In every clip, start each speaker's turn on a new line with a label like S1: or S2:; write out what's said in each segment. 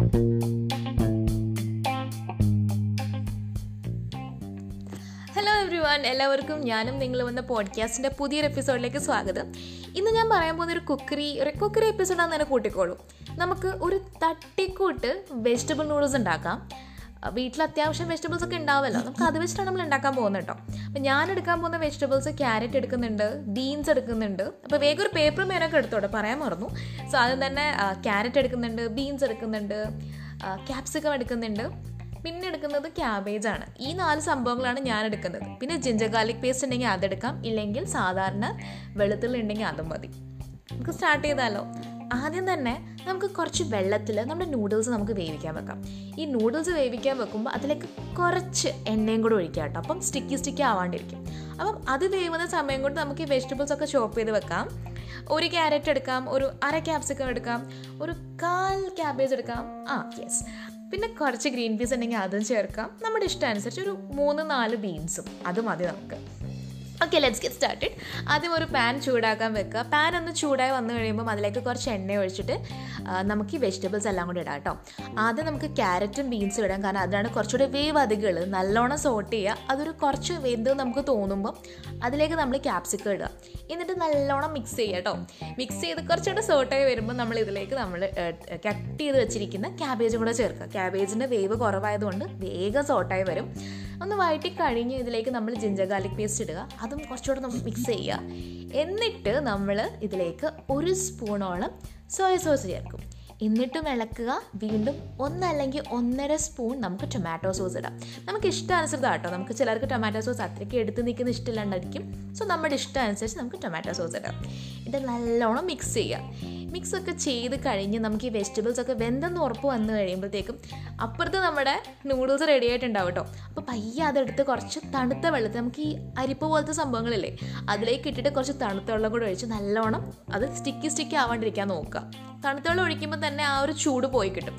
S1: Hello every one എല്ലാവർക്കും ഞാനും നിങ്ങൾ വന്ന പോഡ്കാസ്റ്റിന്റെ പുതിയൊരു എപ്പിസോഡിലേക്ക് സ്വാഗതം. ഇന്ന് ഞാൻ പറയാൻ പോകുന്ന ഒരു കുക്കറി ഒരു കുക്കറി എപ്പിസോഡാണെന്ന് തന്നെ കൂട്ടിക്കോളൂ. നമുക്ക് ഒരു തട്ടിക്കൂട്ട് വെജിറ്റബിൾ നൂഡിൽസ് ഉണ്ടാക്കാം. വീട്ടിൽ അത്യാവശ്യം വെജിറ്റബിൾസ് ഒക്കെ ഉണ്ടാവുമല്ലോ നമുക്ക് അത് വെച്ചിട്ടാണ് നമ്മൾ ഉണ്ടാക്കാൻ പോകുന്നത് കേട്ടോ. അപ്പം ഞാൻ എടുക്കാൻ പോകുന്ന വെജിറ്റബിൾസ് ക്യാരറ്റ് എടുക്കുന്നുണ്ട് ബീൻസ് എടുക്കുന്നുണ്ട്. അപ്പോൾ വേഗം ഒരു പേപ്പർ മേനൊക്കെ എടുത്തോട്ടെ പറയാൻ മറന്നു. സോ ആദ്യം തന്നെ ക്യാരറ്റ് എടുക്കുന്നുണ്ട് ബീൻസ് എടുക്കുന്നുണ്ട് ക്യാപ്സിക്കം എടുക്കുന്നുണ്ട്. പിന്നെ എടുക്കുന്നത് ക്യാബേജ് ആണ്. ഈ നാല് സംഭവങ്ങളാണ് ഞാൻ എടുക്കുന്നത്. പിന്നെ ജിഞ്ചർ ഗാർലിക് പേസ്റ്റ് ഉണ്ടെങ്കിൽ അതെടുക്കാം ഇല്ലെങ്കിൽ സാധാരണ വെളുത്തുള്ളി ഉണ്ടെങ്കിൽ അതും മതി. നമുക്ക് സ്റ്റാർട്ട് ചെയ്താലോ? ആദ്യം തന്നെ നമുക്ക് കുറച്ച് വെള്ളത്തിൽ നമ്മുടെ നൂഡിൽസ് നമുക്ക് വേവിക്കാൻ വെക്കാം. ഈ നൂഡിൽസ് വേവിക്കാൻ വെക്കുമ്പോൾ അതിലേക്ക് കുറച്ച് എണ്ണയും കൂടെ ഒഴിക്കാം കേട്ടോ. അപ്പം സ്റ്റിക്കി സ്റ്റിക്കി ആവാണ്ടിരിക്കും. അപ്പം അത് വേവുന്ന സമയം കൊണ്ട് നമുക്ക് ഈ വെജിറ്റബിൾസ് ഒക്കെ ചോപ്പ് ചെയ്ത് വെക്കാം. ഒരു ക്യാരറ്റ് എടുക്കാം ഒരു അര ക്യാപ്സിക്കം എടുക്കാം ഒരു കാൽ ക്യാബേജ് എടുക്കാം. ആ യെസ് പിന്നെ കുറച്ച് ഗ്രീൻ പീസ് ഉണ്ടെങ്കിൽ അതും ചേർക്കാം. നമ്മുടെ ഇഷ്ടം അനുസരിച്ച് ഒരു മൂന്ന് നാല് ബീൻസും അത് മതി നമുക്ക്. ഓക്കെ ലെറ്റ്സ് ഗെറ്റ് സ്റ്റാർട്ടഡ് ആദ്യം ഒരു പാൻ ചൂടാക്കാൻ വെക്കുക. പാൻ ഒന്ന് ചൂടായി വന്നു കഴിയുമ്പോൾ അതിലേക്ക് കുറച്ച് എണ്ണ ഒഴിച്ചിട്ട് നമുക്ക് ഈ വെജിറ്റബിൾസ് എല്ലാം കൂടി ഇടാം കേട്ടോ. ആദ്യം നമുക്ക് ക്യാരറ്റും ബീൻസും ഇടാം. കാരണം അതിനാണ് കുറച്ചുകൂടി വേവ് അധികമുള്ളത്. നല്ലോണം സോട്ട് ചെയ്യുക. അതൊരു കുറച്ച് വെന്ത് നമുക്ക് തോന്നുമ്പോൾ അതിലേക്ക് നമ്മൾ ക്യാപ്സിക്കം ഇടുക. എന്നിട്ട് നല്ലോണം മിക്സ് ചെയ്യുക കേട്ടോ. മിക്സ് ചെയ്ത് കുറച്ചുകൂടെ സോട്ടായി വരുമ്പോൾ നമ്മൾ ഇതിലേക്ക് നമ്മൾ കട്ട് ചെയ്ത് വെച്ചിരിക്കുന്ന ക്യാബേജും കൂടെ ചേർക്കുക. ക്യാബേജിന്റെ വേവ് കുറവായതുകൊണ്ട് വേഗം സോട്ടായി വരും. ഒന്ന് വഴറ്റി കഴിഞ്ഞ് ഇതിലേക്ക് നമ്മൾ ജിഞ്ചർ ഗാർലിക് പേസ്റ്റ് ഇടുക. അതും കുറച്ചുകൂടെ നമ്മൾ മിക്സ് ചെയ്യുക. എന്നിട്ട് നമ്മൾ ഇതിലേക്ക് ഒരു സ്പൂണോളം സോയ സോസ് ചേർക്കും. എന്നിട്ടും ഇളക്കുക. വീണ്ടും ഒന്നല്ലെങ്കിൽ ഒന്നര സ്പൂൺ നമുക്ക് ടൊമാറ്റോ സോസ് ഇടാം. നമുക്ക് ഇഷ്ടാനുസൃതം കേട്ടോ നമുക്ക് ചിലർക്ക് ടൊമാറ്റോ സോസ് അത്രയ്ക്ക് എടുത്ത് നിൽക്കുന്ന ഇഷ്ടമില്ലാണ്ടായിരിക്കും. സോ നമ്മുടെ ഇഷ്ടം അനുസരിച്ച് നമുക്ക് ടൊമാറ്റോ സോസ് ഇടാം. ഇത് നല്ലോണം മിക്സ് ചെയ്യുക. മിക്സ് ഒക്കെ ചെയ്ത് കഴിഞ്ഞ് നമുക്ക് ഈ വെജിറ്റബിൾസ് ഒക്കെ വെന്തെന്ന് ഉറപ്പ് വന്നു കഴിയുമ്പോഴത്തേക്കും അപ്പുറത്ത് നമ്മുടെ നൂഡിൽസ് റെഡി ആയിട്ടുണ്ടാവും കേട്ടോ അപ്പോൾ പയ്യെ അതെടുത്ത് കുറച്ച് തണുത്ത വെള്ളത്തിൽ നമുക്ക് ഈ അരിപ്പ് പോലത്തെ സംഭവങ്ങളില്ലേ അതിലേക്ക് ഇട്ടിട്ട് കുറച്ച് തണുത്ത വെള്ളം കൂടെ ഒഴിച്ച് നല്ലോണം അത് സ്റ്റിക്കി സ്റ്റിക്കി ആവാണ്ടിരിക്കാൻ നോക്കുക. തണുത്ത വെള്ളം ഒഴിക്കുമ്പോൾ തന്നെ ആ ഒരു ചൂട് പോയി കിട്ടും.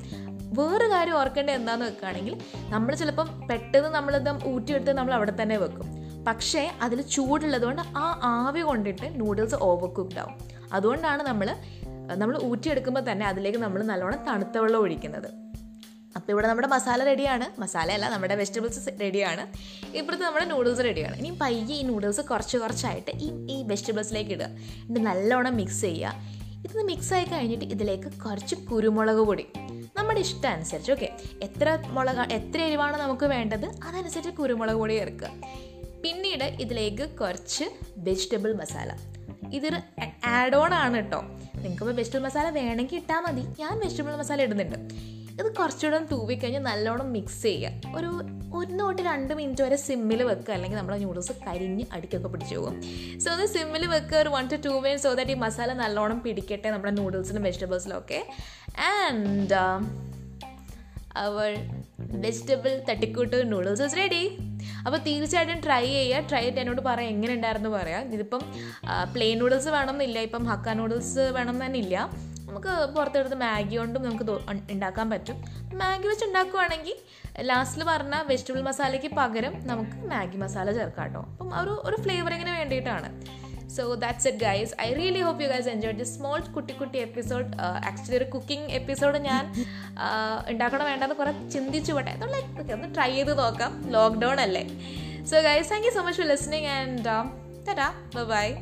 S1: വേറെ കാര്യം ഓർക്കേണ്ടത് എന്താണെന്ന് വെക്കുകയാണെങ്കിൽ നമ്മൾ ചിലപ്പം പെട്ടെന്ന് നമ്മളിത് ഊറ്റിയെടുത്ത് നമ്മൾ അവിടെ തന്നെ വെക്കും. പക്ഷേ അതിൽ ചൂടുള്ളത് കൊണ്ട് ആ ആവി കൊണ്ടിട്ട് നൂഡിൽസ് ഓവർ കുക്ക്ഡ് ആവും. അതുകൊണ്ടാണ് നമ്മൾ നമ്മൾ ഊറ്റിയെടുക്കുമ്പോൾ തന്നെ അതിലേക്ക് നമ്മൾ നല്ലോണം തണുത്ത വെള്ളം ഒഴിക്കുന്നത്. അപ്പോൾ ഇവിടെ നമ്മുടെ മസാല റെഡിയാണ്. മസാലയല്ല നമ്മുടെ വെജിറ്റബിൾസ് റെഡിയാണ്. ഇപ്പുറത്ത് നമ്മുടെ നൂഡിൽസ് റെഡിയാണ്. ഇനി പയ്യെ ഈ നൂഡിൽസ് കുറച്ച് കുറച്ചായിട്ട് ഈ ഈ വെജിറ്റബിൾസിലേക്ക് ഇടുക. എന്നിട്ട് നല്ലോണം മിക്സ് ചെയ്യുക. ഇത് മിക്സ് ആയി കഴിഞ്ഞിട്ട് ഇതിലേക്ക് കുറച്ച് കുരുമുളക് പൊടി. നമ്മുടെ ഇഷ്ടം അനുസരിച്ച് ഓക്കെ എത്ര മുളക് എത്ര എരിവാണ് നമുക്ക് വേണ്ടത്? അതനുസരിച്ച് കുരുമുളക് പൊടി ചേർക്കുക. പിന്നീട് ഇതിലേക്ക് കുറച്ച് വെജിറ്റബിൾ മസാല. ഇതൊരു ആഡ് ഓൺ ആണ് കേട്ടോ നിങ്ങൾക്ക് വെജിറ്റബിൾ മസാല വേണമെങ്കിൽ ഇട്ടാൽ മതി. ഞാൻ വെജിറ്റബിൾ മസാല ഇടുന്നുണ്ട്. ഇത് കുറച്ചുകൂടെ തൂവി കഴിഞ്ഞ് നല്ലോണം മിക്സ് ചെയ്യുക. ഒരു ഒന്ന് തൊട്ട് രണ്ട് മിനിറ്റ് വരെ സിമ്മിൽ വെക്കുക. അല്ലെങ്കിൽ നമ്മുടെ ന്യൂഡിൽസ് കരിഞ്ഞ് അടിക്കൊക്കെ പിടിച്ചു പോകും. സോ അത് സിമ്മിൽ വെക്കുക ഒരു one two two minutes so that ഈ മസാല നല്ലോണം പിടിക്കട്ടെ നമ്മുടെ നൂഡിൽസിനും വെജിറ്റബിൾസിലും ഒക്കെ. ആൻഡ് അവർ വെജിറ്റബിൾ തട്ടിക്കൂട്ട് നൂഡിൽസ് ഇസ് റെഡി അപ്പോൾ തീർച്ചയായിട്ടും ട്രൈ ചെയ്യുക. ട്രൈ ചെയ്തിട്ട് എന്നോട് പറയാം എങ്ങനെ ഉണ്ടായിരുന്നു പറയാം. ഇതിപ്പം പ്ലെയിൻ നൂഡിൽസ് വേണമെന്നില്ല. ഇപ്പം ഹക്ക നൂഡിൽസ് വേണം ഇല്ല. നമുക്ക് പുറത്തെടുത്ത് മാഗി കൊണ്ടും നമുക്ക് ഉണ്ടാക്കാൻ പറ്റും. മാഗി വെച്ച് ഉണ്ടാക്കുവാണെങ്കിൽ ലാസ്റ്റിൽ പറഞ്ഞ വെജിറ്റബിൾ മസാലയ്ക്ക് പകരം നമുക്ക് മാഗി മസാല ചേർക്കാം കേട്ടോ. അപ്പം ഒരു ഒരു ഫ്ലേവറിങ്ങിന് വേണ്ടിയിട്ടാണ്. So that's it guys I really hope you guys enjoy the small കുട്ടി കുട്ടി എപ്പിസോഡ് ആക്ച്വലി ഒരു കുക്കിംഗ് എപ്പിസോഡ് ഞാൻ ഉണ്ടാക്കണം വേണ്ടെന്ന് കുറേ ചിന്തിച്ചു പോട്ടെ ലൈക്ക് ഒന്ന് ട്രൈ ചെയ്ത് നോക്കാം. ലോക്ക്ഡൗൺ അല്ലേ? So guys thank you so much for listening and തരാ ബൈ